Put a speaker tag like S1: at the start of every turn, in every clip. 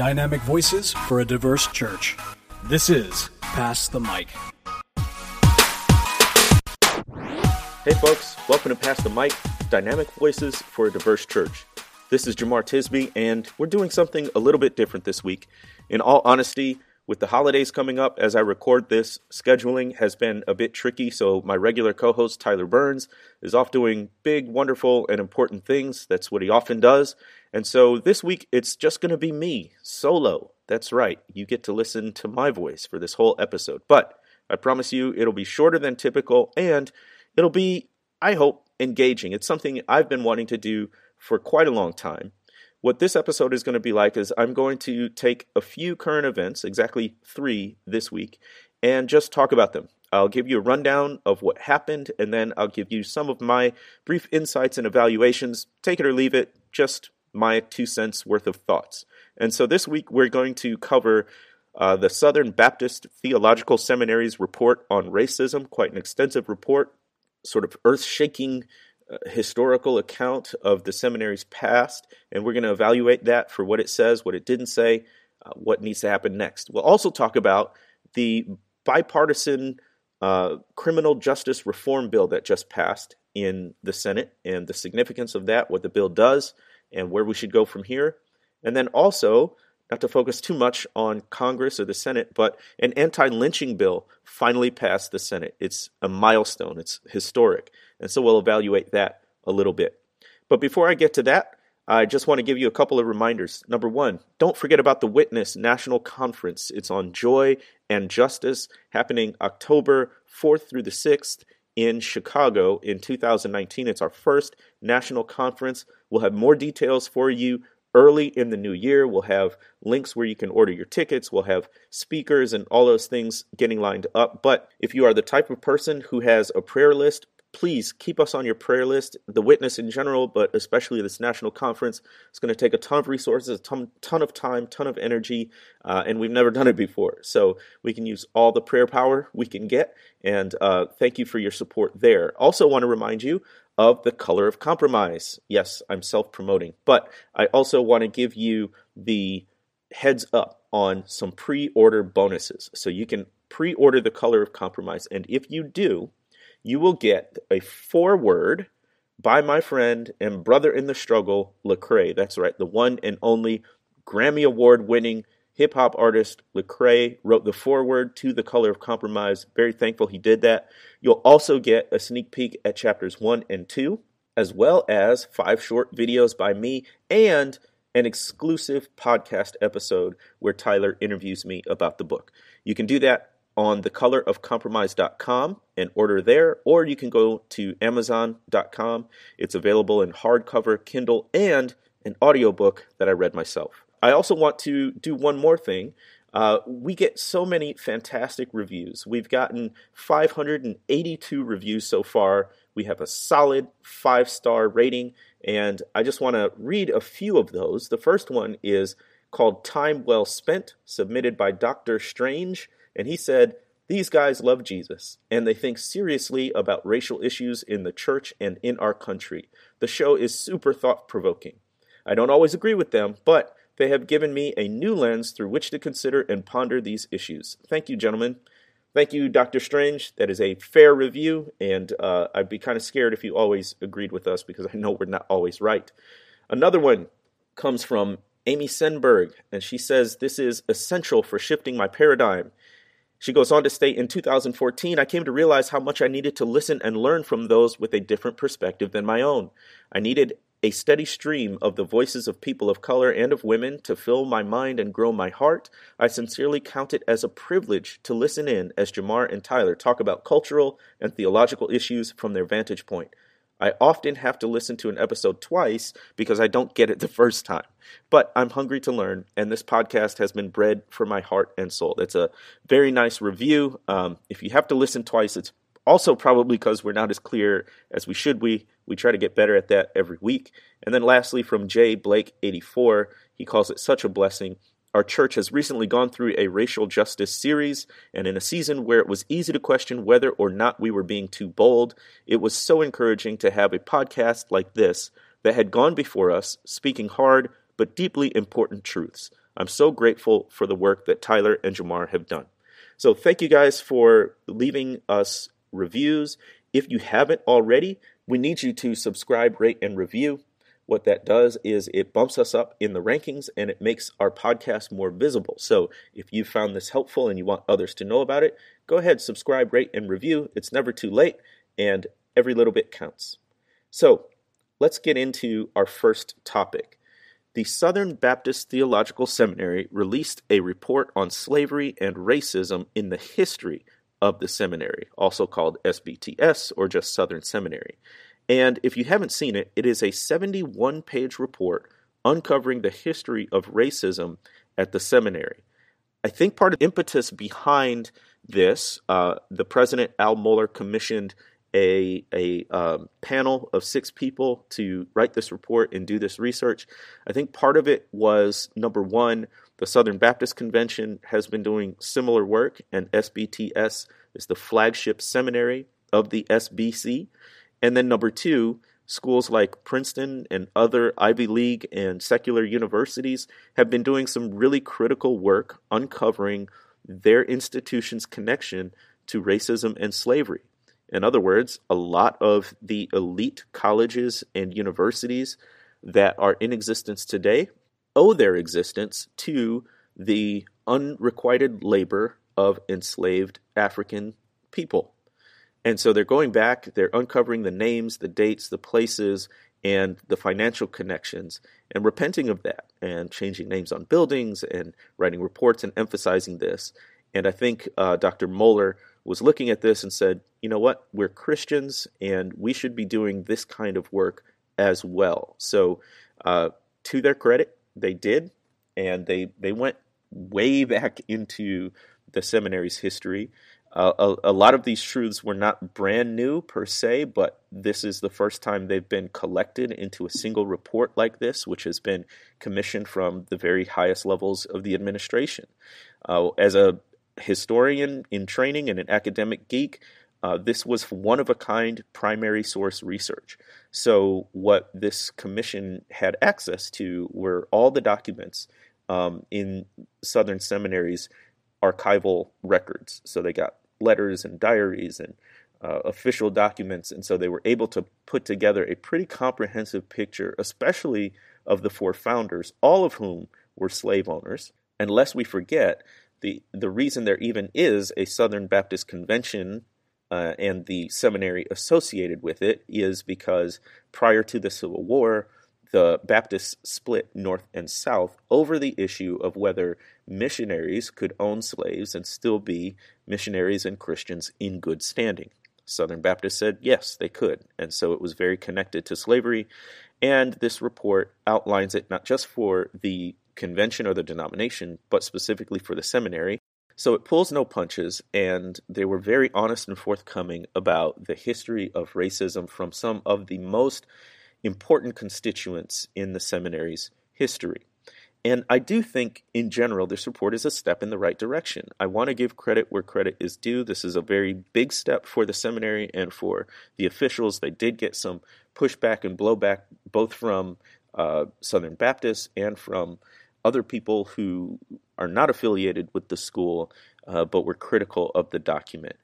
S1: Dynamic voices for a diverse church. This is Pass the Mic.
S2: Hey, folks, welcome to Pass the Mic Dynamic Voices for a Diverse Church. This is Jemar Tisby, and we're doing something a little bit different this week. In all honesty, with the holidays coming up, as I record this, scheduling has been a bit tricky. So, my regular co host, Tyler Burns, is off doing big, wonderful, and important things. That's what he often does. And so, this week, it's just going to be me, solo. That's right. You get to listen to my voice for this whole episode. But I promise you, it'll be shorter than typical, and it'll be, I hope, engaging. It's something I've been wanting to do for quite a long time. What this episode is going to be like is I'm going to take a few current events, exactly three this week, and just talk about them. I'll give you a rundown of what happened, and then I'll give you some of my brief insights and evaluations. Take it or leave it, just my two cents worth of thoughts. And so this week we're going to cover uh, the Southern Baptist Theological Seminary's report on racism, quite an extensive report, sort of earth shaking uh, historical account of the seminary's past, and we're going to evaluate that for what it says, what it didn't say, uh, what needs to happen next. We'll also talk about the bipartisan uh, criminal justice reform bill that just passed in the Senate and the significance of that, what the bill does, and where we should go from here. And then also, not to focus too much on Congress or the Senate, but an anti lynching bill finally passed the Senate. It's a milestone, it's historic. And so we'll evaluate that a little bit. But before I get to that, I just want to give you a couple of reminders. Number one, don't forget about the Witness National Conference. It's on joy and justice happening October 4th through the 6th in Chicago in 2019. It's our first national conference. We'll have more details for you early in the new year. We'll have links where you can order your tickets. We'll have speakers and all those things getting lined up. But if you are the type of person who has a prayer list, please keep us on your prayer list. The witness in general, but especially this national conference, It's going to take a ton of resources, a ton, ton of time, ton of energy, uh, and we've never done it before. So we can use all the prayer power we can get. And uh, thank you for your support there. Also, want to remind you of the color of compromise. Yes, I'm self promoting, but I also want to give you the heads up on some pre order bonuses. So you can pre order the color of compromise. And if you do, you will get a foreword by my friend and brother in the struggle, Lecrae. That's right, the one and only Grammy Award winning hip hop artist Lecrae wrote the foreword to The Color of Compromise. Very thankful he did that. You'll also get a sneak peek at chapters one and two, as well as five short videos by me and an exclusive podcast episode where Tyler interviews me about the book. You can do that on thecolorofcompromise.com and order there, or you can go to amazon.com. It's available in hardcover, Kindle, and an audiobook that I read myself. I also want to do one more thing. Uh, we get so many fantastic reviews. We've gotten 582 reviews so far. We have a solid five star rating, and I just want to read a few of those. The first one is called Time Well Spent, submitted by Dr. Strange, and he said, These guys love Jesus, and they think seriously about racial issues in the church and in our country. The show is super thought provoking. I don't always agree with them, but they have given me a new lens through which to consider and ponder these issues. Thank you, gentlemen. Thank you, Dr. Strange. That is a fair review, and uh, I'd be kind of scared if you always agreed with us because I know we're not always right. Another one comes from Amy Senberg, and she says this is essential for shifting my paradigm. She goes on to state in 2014, I came to realize how much I needed to listen and learn from those with a different perspective than my own. I needed a steady stream of the voices of people of color and of women to fill my mind and grow my heart, I sincerely count it as a privilege to listen in as Jemar and Tyler talk about cultural and theological issues from their vantage point. I often have to listen to an episode twice because I don't get it the first time. But I'm hungry to learn, and this podcast has been bread for my heart and soul. It's a very nice review. Um, if you have to listen twice, it's also probably because we're not as clear as we should be. We try to get better at that every week. And then lastly, from Jay Blake 84, he calls it such a blessing. Our church has recently gone through a racial justice series, and in a season where it was easy to question whether or not we were being too bold, it was so encouraging to have a podcast like this that had gone before us, speaking hard but deeply important truths. I'm so grateful for the work that Tyler and Jemar have done. So thank you guys for leaving us reviews. If you haven't already, we need you to subscribe, rate, and review. What that does is it bumps us up in the rankings and it makes our podcast more visible. So if you found this helpful and you want others to know about it, go ahead, subscribe, rate, and review. It's never too late, and every little bit counts. So let's get into our first topic. The Southern Baptist Theological Seminary released a report on slavery and racism in the history of the seminary, also called SBTS or just Southern Seminary. And if you haven't seen it, it is a 71 page report uncovering the history of racism at the seminary. I think part of the impetus behind this, uh, the president, Al Mohler, commissioned a, a um, panel of six people to write this report and do this research. I think part of it was number one, the Southern Baptist Convention has been doing similar work, and SBTS is the flagship seminary of the SBC. And then number two, schools like Princeton and other Ivy League and secular universities have been doing some really critical work uncovering their institution's connection to racism and slavery. In other words, a lot of the elite colleges and universities that are in existence today owe their existence to the unrequited labor of enslaved African people. And so they're going back, they're uncovering the names, the dates, the places, and the financial connections, and repenting of that, and changing names on buildings, and writing reports and emphasizing this. And I think uh, Dr. Mohler was looking at this and said, you know what, we're Christians, and we should be doing this kind of work as well. So, uh, to their credit, they did, and they they went way back into the seminary's history. A, a, lot of these truths were not brand new per se, but this is the first time they've been collected into a single report like this, which has been commissioned from the very highest levels of the administration. Uh, as a historian in training and an academic geek, uh, this was one of a kind primary source research. So, what this commission had access to were all the documents um, in Southern seminaries archival records. So they got letters and diaries and uh, official documents. And so they were able to put together a pretty comprehensive picture, especially of the four founders, all of whom were slave owners. And lest we forget, the, the reason there even is a Southern Baptist Convention uh, and the seminary associated with it is because prior to the Civil War, the Baptists split north and south over the issue of whether missionaries could own slaves and still be missionaries and Christians in good standing. Southern Baptists said yes, they could, and so it was very connected to slavery. And this report outlines it not just for the convention or the denomination, but specifically for the seminary. So it pulls no punches, and they were very honest and forthcoming about the history of racism from some of the most important constituents in the seminary's history. And I do think, in general, this report is a step in the right direction. I want to give credit where credit is due. This is a very big step for the seminary and for the officials. They did get some pushback and blowback, both from uh, Southern Baptists and from other people who are not affiliated with the school, uh, but were critical of the document.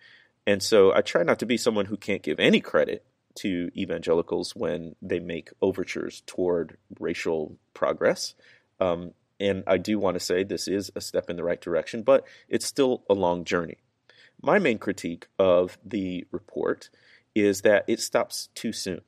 S2: And so I try not to be someone who can't give any credit to evangelicals when they make overtures toward racial progress. Um, and I do want to say this is a step in the right direction, but it's still a long journey. My main critique of the report is that it stops too soon.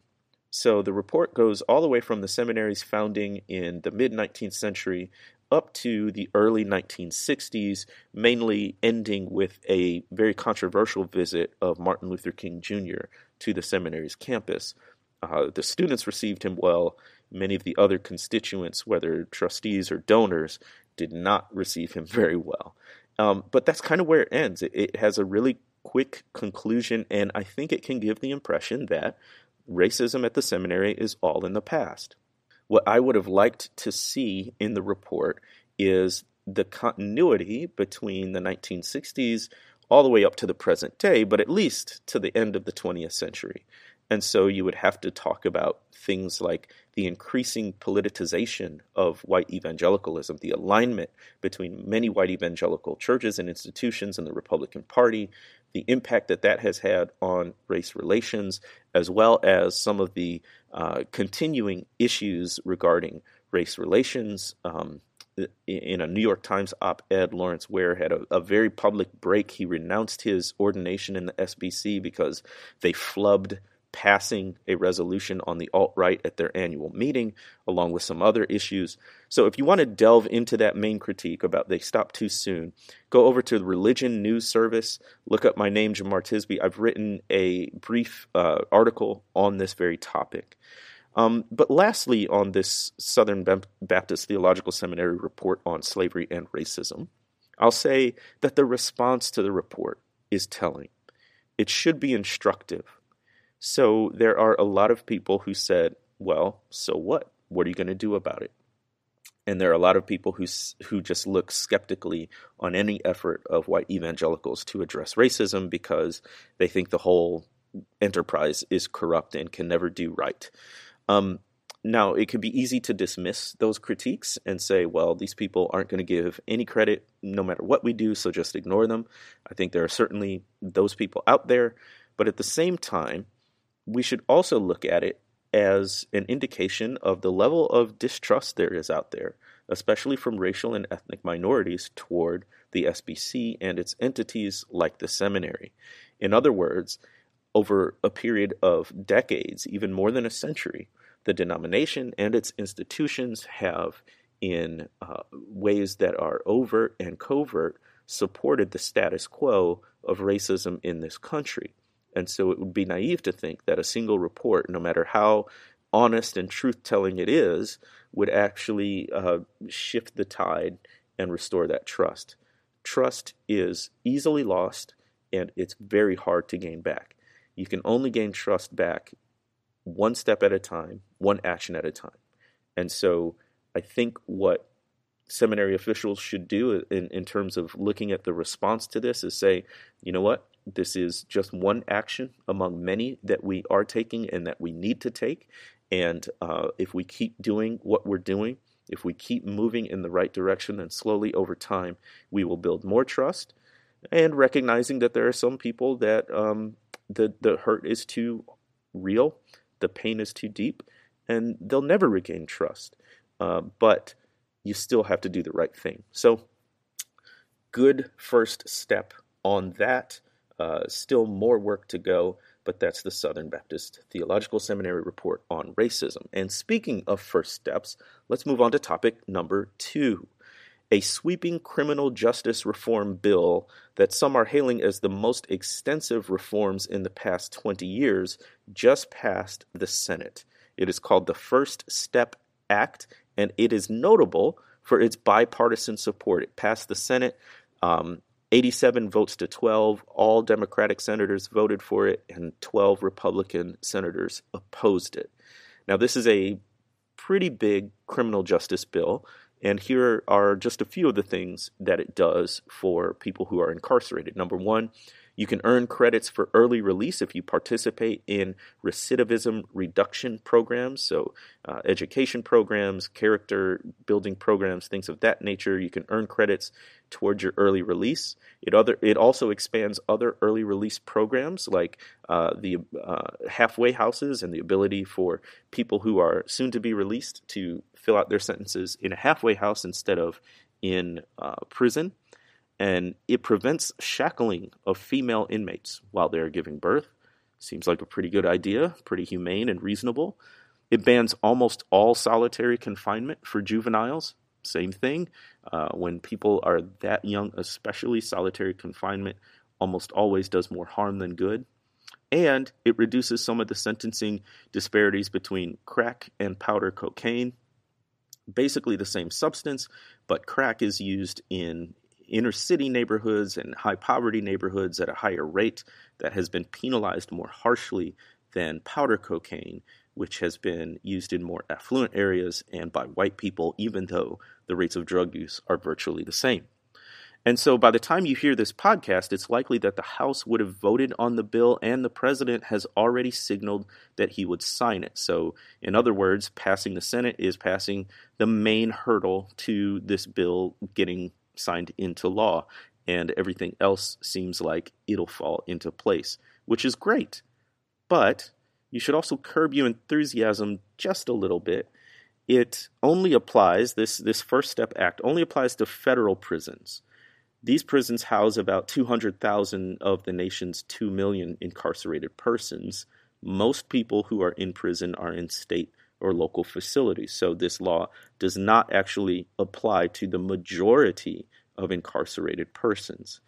S2: So the report goes all the way from the seminary's founding in the mid 19th century up to the early 1960s, mainly ending with a very controversial visit of Martin Luther King Jr. to the seminary's campus. Uh, the students received him well. Many of the other constituents, whether trustees or donors, did not receive him very well. Um, but that's kind of where it ends. It, it has a really quick conclusion, and I think it can give the impression that racism at the seminary is all in the past. What I would have liked to see in the report is the continuity between the 1960s all the way up to the present day, but at least to the end of the 20th century. And so you would have to talk about things like the increasing politicization of white evangelicalism, the alignment between many white evangelical churches and institutions and the Republican Party, the impact that that has had on race relations, as well as some of the uh, continuing issues regarding race relations. Um, in a New York Times op ed, Lawrence Ware had a, a, very public break. He renounced his ordination in the SBC because they flubbed passing a resolution on the alt right at their annual meeting, along with some other issues. So, if you want to delve into that main critique about they stopped too soon, go over to the Religion News Service, look up my name, Jemar Tisby. I've written a brief uh, article on this very topic. Um, but lastly, on this Southern Baptist Theological Seminary report on slavery and racism, I'll say that the response to the report is telling. It should be instructive so there are a lot of people who said, well, so what? What are you going to do about it? And there are a lot of people who who just look skeptically on any effort of white evangelicals to address racism because they think the whole enterprise is corrupt and can never do right. Um, now, it could be easy to dismiss those critiques and say, well, these people aren't going to give any credit no matter what we do, so just ignore them. I think there are certainly those people out there. But at the same time, we should also look at it as an indication of the level of distrust there is out there, especially from racial and ethnic minorities toward the SBC and its entities like the seminary. In other words, over a period of decades, even more than a century, the denomination and its institutions have, in uh, ways that are overt and covert, supported the status quo of racism in this country. And so it would be naive to think that a single report, no matter how honest and truth telling it is, would actually uh, shift the tide and restore that trust. Trust is easily lost and it's very hard to gain back. You can only gain trust back one step at a time, one action at a time. And so I think what seminary officials should do in, in terms of looking at the response to this is say, you know what? This is just one action among many that we are taking and that we need to take. And uh, if we keep doing what we're doing, if we keep moving in the right direction, then slowly over time, we will build more trust. And recognizing that there are some people that um, the, the hurt is too real, the pain is too deep, and they'll never regain trust. Uh, but you still have to do the right thing. So, good first step on that. Uh, still more work to go, but that's the Southern Baptist Theological Seminary report on racism. And speaking of first steps, let's move on to topic number two. A sweeping criminal justice reform bill that some are hailing as the most extensive reforms in the past 20 years just passed the Senate. It is called the First Step Act, and it is notable for its bipartisan support. It passed the Senate. Um, 87 votes to 12. All Democratic senators voted for it, and 12 Republican senators opposed it. Now, this is a pretty big criminal justice bill, and here are just a few of the things that it does for people who are incarcerated. Number one, you can earn credits for early release if you participate in recidivism reduction programs, so uh, education programs, character building programs, things of that nature. You can earn credits towards your early release. It other it also expands other early release programs like uh, the uh, halfway houses and the ability for people who are soon to be released to fill out their sentences in a halfway house instead of in uh, prison and it prevents shackling of female inmates while they are giving birth. Seems like a pretty good idea, pretty humane and reasonable. It bans almost all solitary confinement for juveniles. Same thing. Uh, when people are that young, especially solitary confinement almost always does more harm than good. And it reduces some of the sentencing disparities between crack and powder cocaine. Basically the same substance, but crack is used in inner city neighborhoods and high poverty neighborhoods at a higher rate that has been penalized more harshly than powder cocaine, which has been used in more affluent areas and by white people, even though the rates of drug use are virtually the same. And so by the time you hear this podcast, it's likely that the House would have voted on the bill and the president has already signaled that he would sign it. So, in other words, passing the Senate is passing the main hurdle to this bill getting signed into law. And everything else seems like it'll fall into place, which is great. But you should also curb your enthusiasm just a little bit. It only applies, this, this First Step Act only applies to federal prisons. These prisons house about 200,000 of the nation's 2 million incarcerated persons. Most people who are in prison are in state or local facilities. So this law does not actually apply to the majority of incarcerated persons.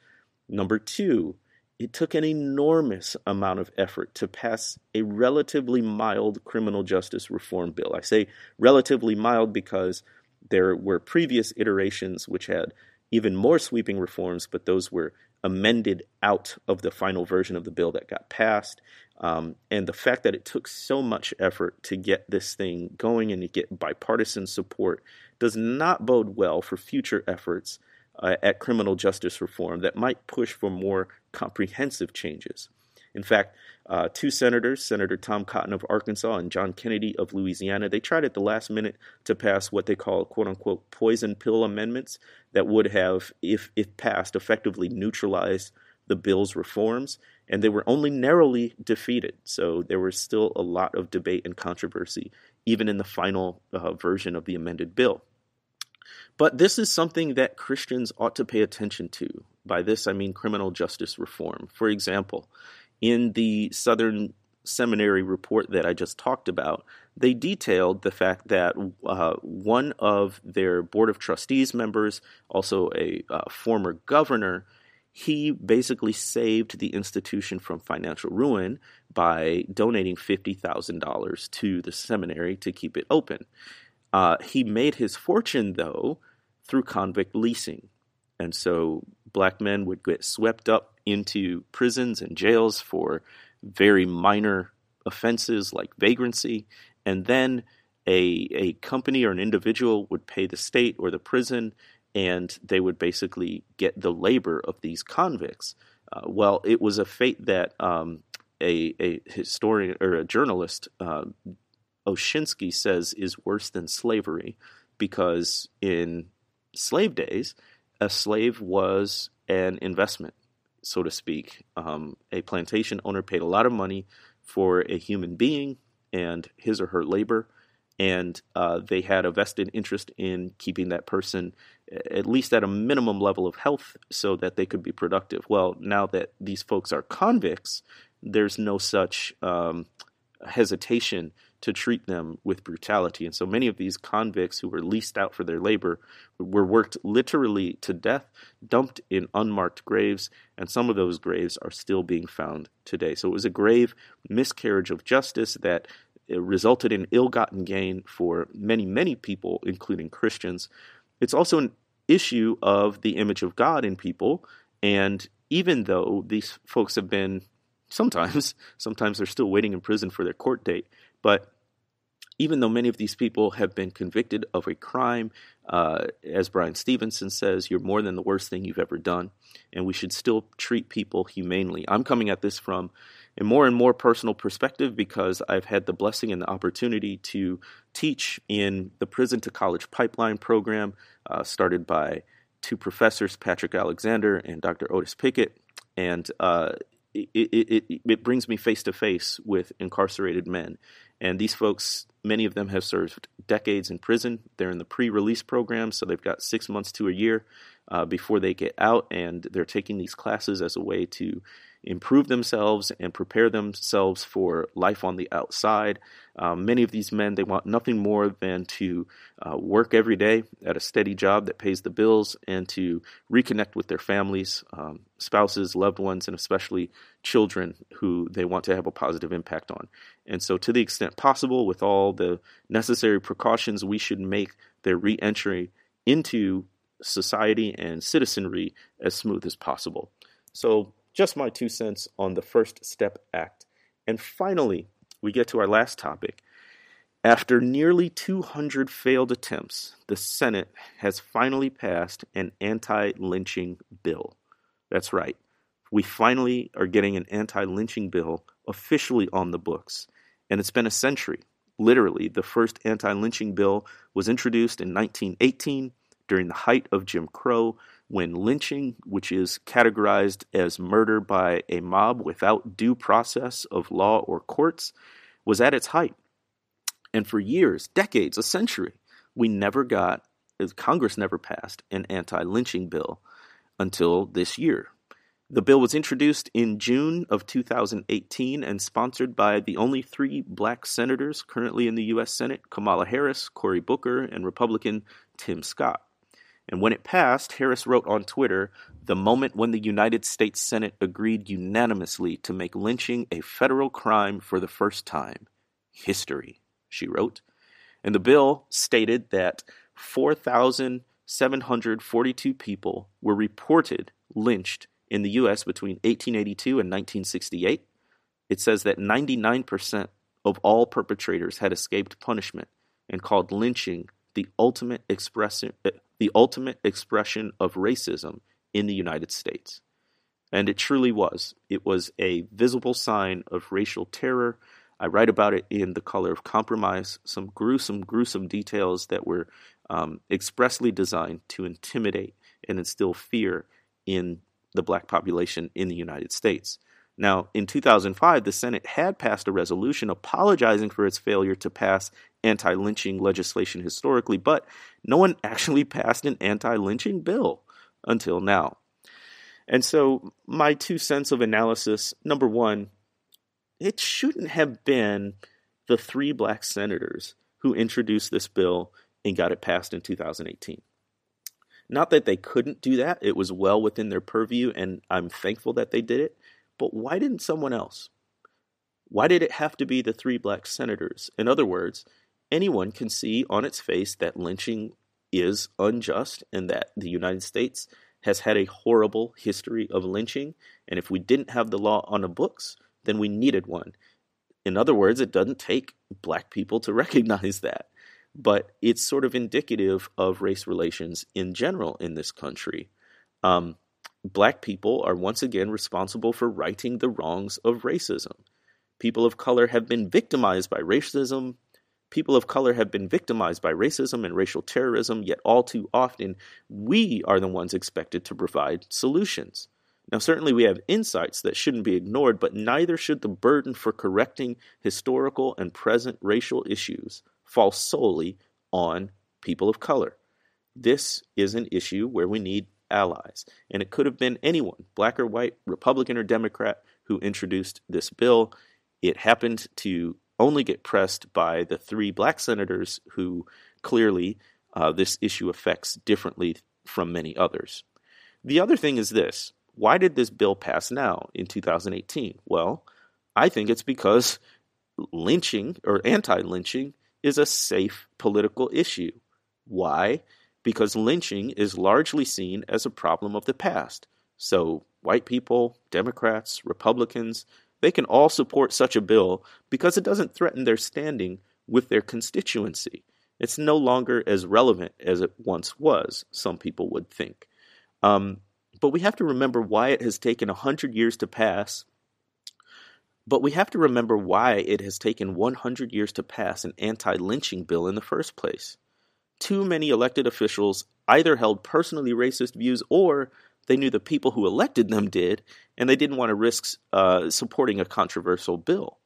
S2: Number two, it took an enormous amount of effort to pass a relatively mild criminal justice reform bill. I say relatively mild because there were previous iterations which had even more sweeping reforms, but those were amended out of the final version of the bill that got passed. Um, and the fact that it took so much effort to get this thing going and to get bipartisan support does not bode well for future efforts uh, at criminal justice reform that might push for more comprehensive changes. In fact, uh, two senators, Senator Tom Cotton of Arkansas and John Kennedy of Louisiana, they tried at the last minute to pass what they call quote unquote poison pill amendments that would have, if, if passed, effectively neutralized the bill's reforms. And they were only narrowly defeated. So there was still a lot of debate and controversy, even in the final uh, version of the amended bill. But this is something that Christians ought to pay attention to. By this, I mean criminal justice reform. For example, in the Southern Seminary report that I just talked about, they detailed the fact that uh, one of their Board of Trustees members, also a uh, former governor, he basically saved the institution from financial ruin by donating $50,000 to the seminary to keep it open. Uh, he made his fortune, though, through convict leasing. And so black men would get swept up into prisons and jails for very minor offenses like vagrancy. And then a, a company or an individual would pay the state or the prison, and they would basically get the labor of these convicts. Uh, well, it was a fate that um, a, a historian or a journalist, uh, Oshinsky, says is worse than slavery because in slave days, a slave was an investment, so to speak. Um, a plantation owner paid a lot of money for a human being and his or her labor, and uh, they had a vested interest in keeping that person at least at a minimum level of health so that they could be productive. Well, now that these folks are convicts, there's no such um, hesitation to treat them with brutality. And so many of these convicts who were leased out for their labor were worked literally to death, dumped in unmarked graves, and some of those graves are still being found today. So it was a grave miscarriage of justice that uh, resulted in ill gotten gain for many, many people, including Christians. It's also an issue of the image of God in people. And even though these folks have been sometimes, sometimes they're still waiting in prison for their court date, but even though many of these people have been convicted of a crime, uh, as Bryan Stevenson says, you're more than the worst thing you've ever done, and we should still treat people humanely. I'm coming at this from a more and more personal perspective because I've had the blessing and the opportunity to teach in the Prison to College Pipeline program, uh, started by two professors, Patrick Alexander and Dr. Otis Pickett. And uh, it, it, it, it brings me face to face with incarcerated men. And these folks, many of them have served decades in prison. They're in the pre release program, so they've got six months to a year uh, before they get out, and they're taking these classes as a way to improve themselves and prepare themselves for life on the outside. Um, many of these men, they want nothing more than to uh, work every day at a steady job that pays the bills and to reconnect with their families, um, spouses, loved ones, and especially children who they want to have a positive impact on. And so, to the extent possible, with all the necessary precautions, we should make their reentry into society and citizenry as smooth as possible. So, just my two cents on the First Step Act. And finally, we get to our last topic. After nearly 200 failed attempts, the Senate has finally passed an anti lynching bill. That's right. We finally are getting an anti lynching bill officially on the books. And it's been a century. Literally, the first anti lynching bill was introduced in 1918 during the height of Jim Crow, when lynching, which is categorized as murder by a mob without due process of law or courts, was at its height. And for years, decades, a century, we never got, Congress never passed an anti lynching bill until this year. The bill was introduced in June of 2018 and sponsored by the only three black senators currently in the U.S. Senate Kamala Harris, Cory Booker, and Republican Tim Scott. And when it passed, Harris wrote on Twitter, the moment when the United States Senate agreed unanimously to make lynching a federal crime for the first time. History she wrote. And the bill stated that 4,742 people were reported lynched in the U.S. between 1882 and 1968. It says that 99% of all perpetrators had escaped punishment and called lynching the ultimate expression, the ultimate expression of racism in the United States. And it truly was. It was a visible sign of racial terror I write about it in The Color of Compromise, some gruesome, gruesome details that were um, expressly designed to intimidate and instill fear in the black population in the United States. Now, in 2005, the Senate had passed a resolution apologizing for its failure to pass anti lynching legislation historically, but no one actually passed an anti lynching bill until now. And so, my two cents of analysis number one, it shouldn't have been the three black senators who introduced this bill and got it passed in 2018. Not that they couldn't do that, it was well within their purview, and I'm thankful that they did it. But why didn't someone else? Why did it have to be the three black senators? In other words, anyone can see on its face that lynching is unjust and that the United States has had a horrible history of lynching. And if we didn't have the law on the books, then we needed one. In other words, it doesn't take black people to recognize that. But it's sort of indicative of race relations in general in this country. Um, black people are once again responsible for righting the wrongs of racism. People of color have been victimized by racism. People of color have been victimized by racism and racial terrorism, yet all too often we are the ones expected to provide solutions. Now, certainly we have insights that shouldn't be ignored, but neither should the burden for correcting historical and present racial issues fall solely on people of color. This is an issue where we need allies, and it could have been anyone, black or white, Republican or Democrat, who introduced this bill. It happened to only get pressed by the three black senators who clearly uh, this issue affects differently from many others. The other thing is this why did this bill pass now in 2018? Well, I think it's because lynching or anti lynching is a safe political issue. Why? Because lynching is largely seen as a problem of the past. So, white people, Democrats, Republicans, they can all support such a bill because it doesn't threaten their standing with their constituency. It's no longer as relevant as it once was, some people would think. Um, but we have to remember why it has taken 100 years to pass. But we have to remember why it has taken 100 years to pass an anti lynching bill in the first place. Too many elected officials either held personally racist views or they knew the people who elected them did, and they didn't want to risk uh, supporting a controversial bill.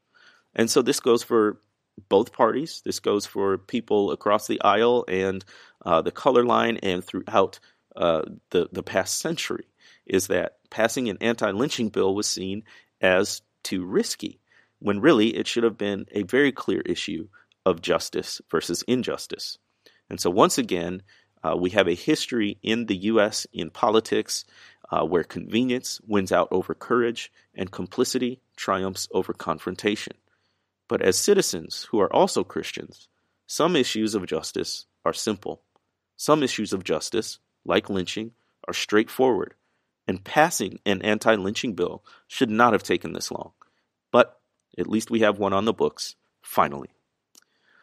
S2: And so this goes for both parties. This goes for people across the aisle and uh, the color line and throughout uh, the the past century is that passing an anti-lynching bill was seen as too risky, when really it should have been a very clear issue of justice versus injustice. And so once again, uh, we have a history in the U.S. in politics uh, where convenience wins out over courage and complicity triumphs over confrontation. But as citizens who are also Christians, some issues of justice are simple. Some issues of justice like lynching, are straightforward, and passing an anti lynching bill should not have taken this long. But at least we have one on the books, finally.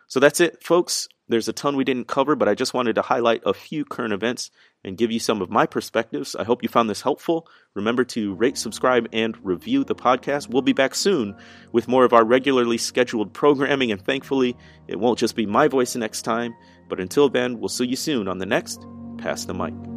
S2: So that's it, folks. There's a ton we didn't cover, but I just wanted to highlight a few current events and give you some of my perspectives. I hope you found this helpful. Remember to rate, subscribe, and review the podcast. We'll be back soon with more of our regularly scheduled programming, and thankfully, it won't just be my voice next time. But until then, we'll see you soon on the next Pass the Mic.